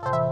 Bye.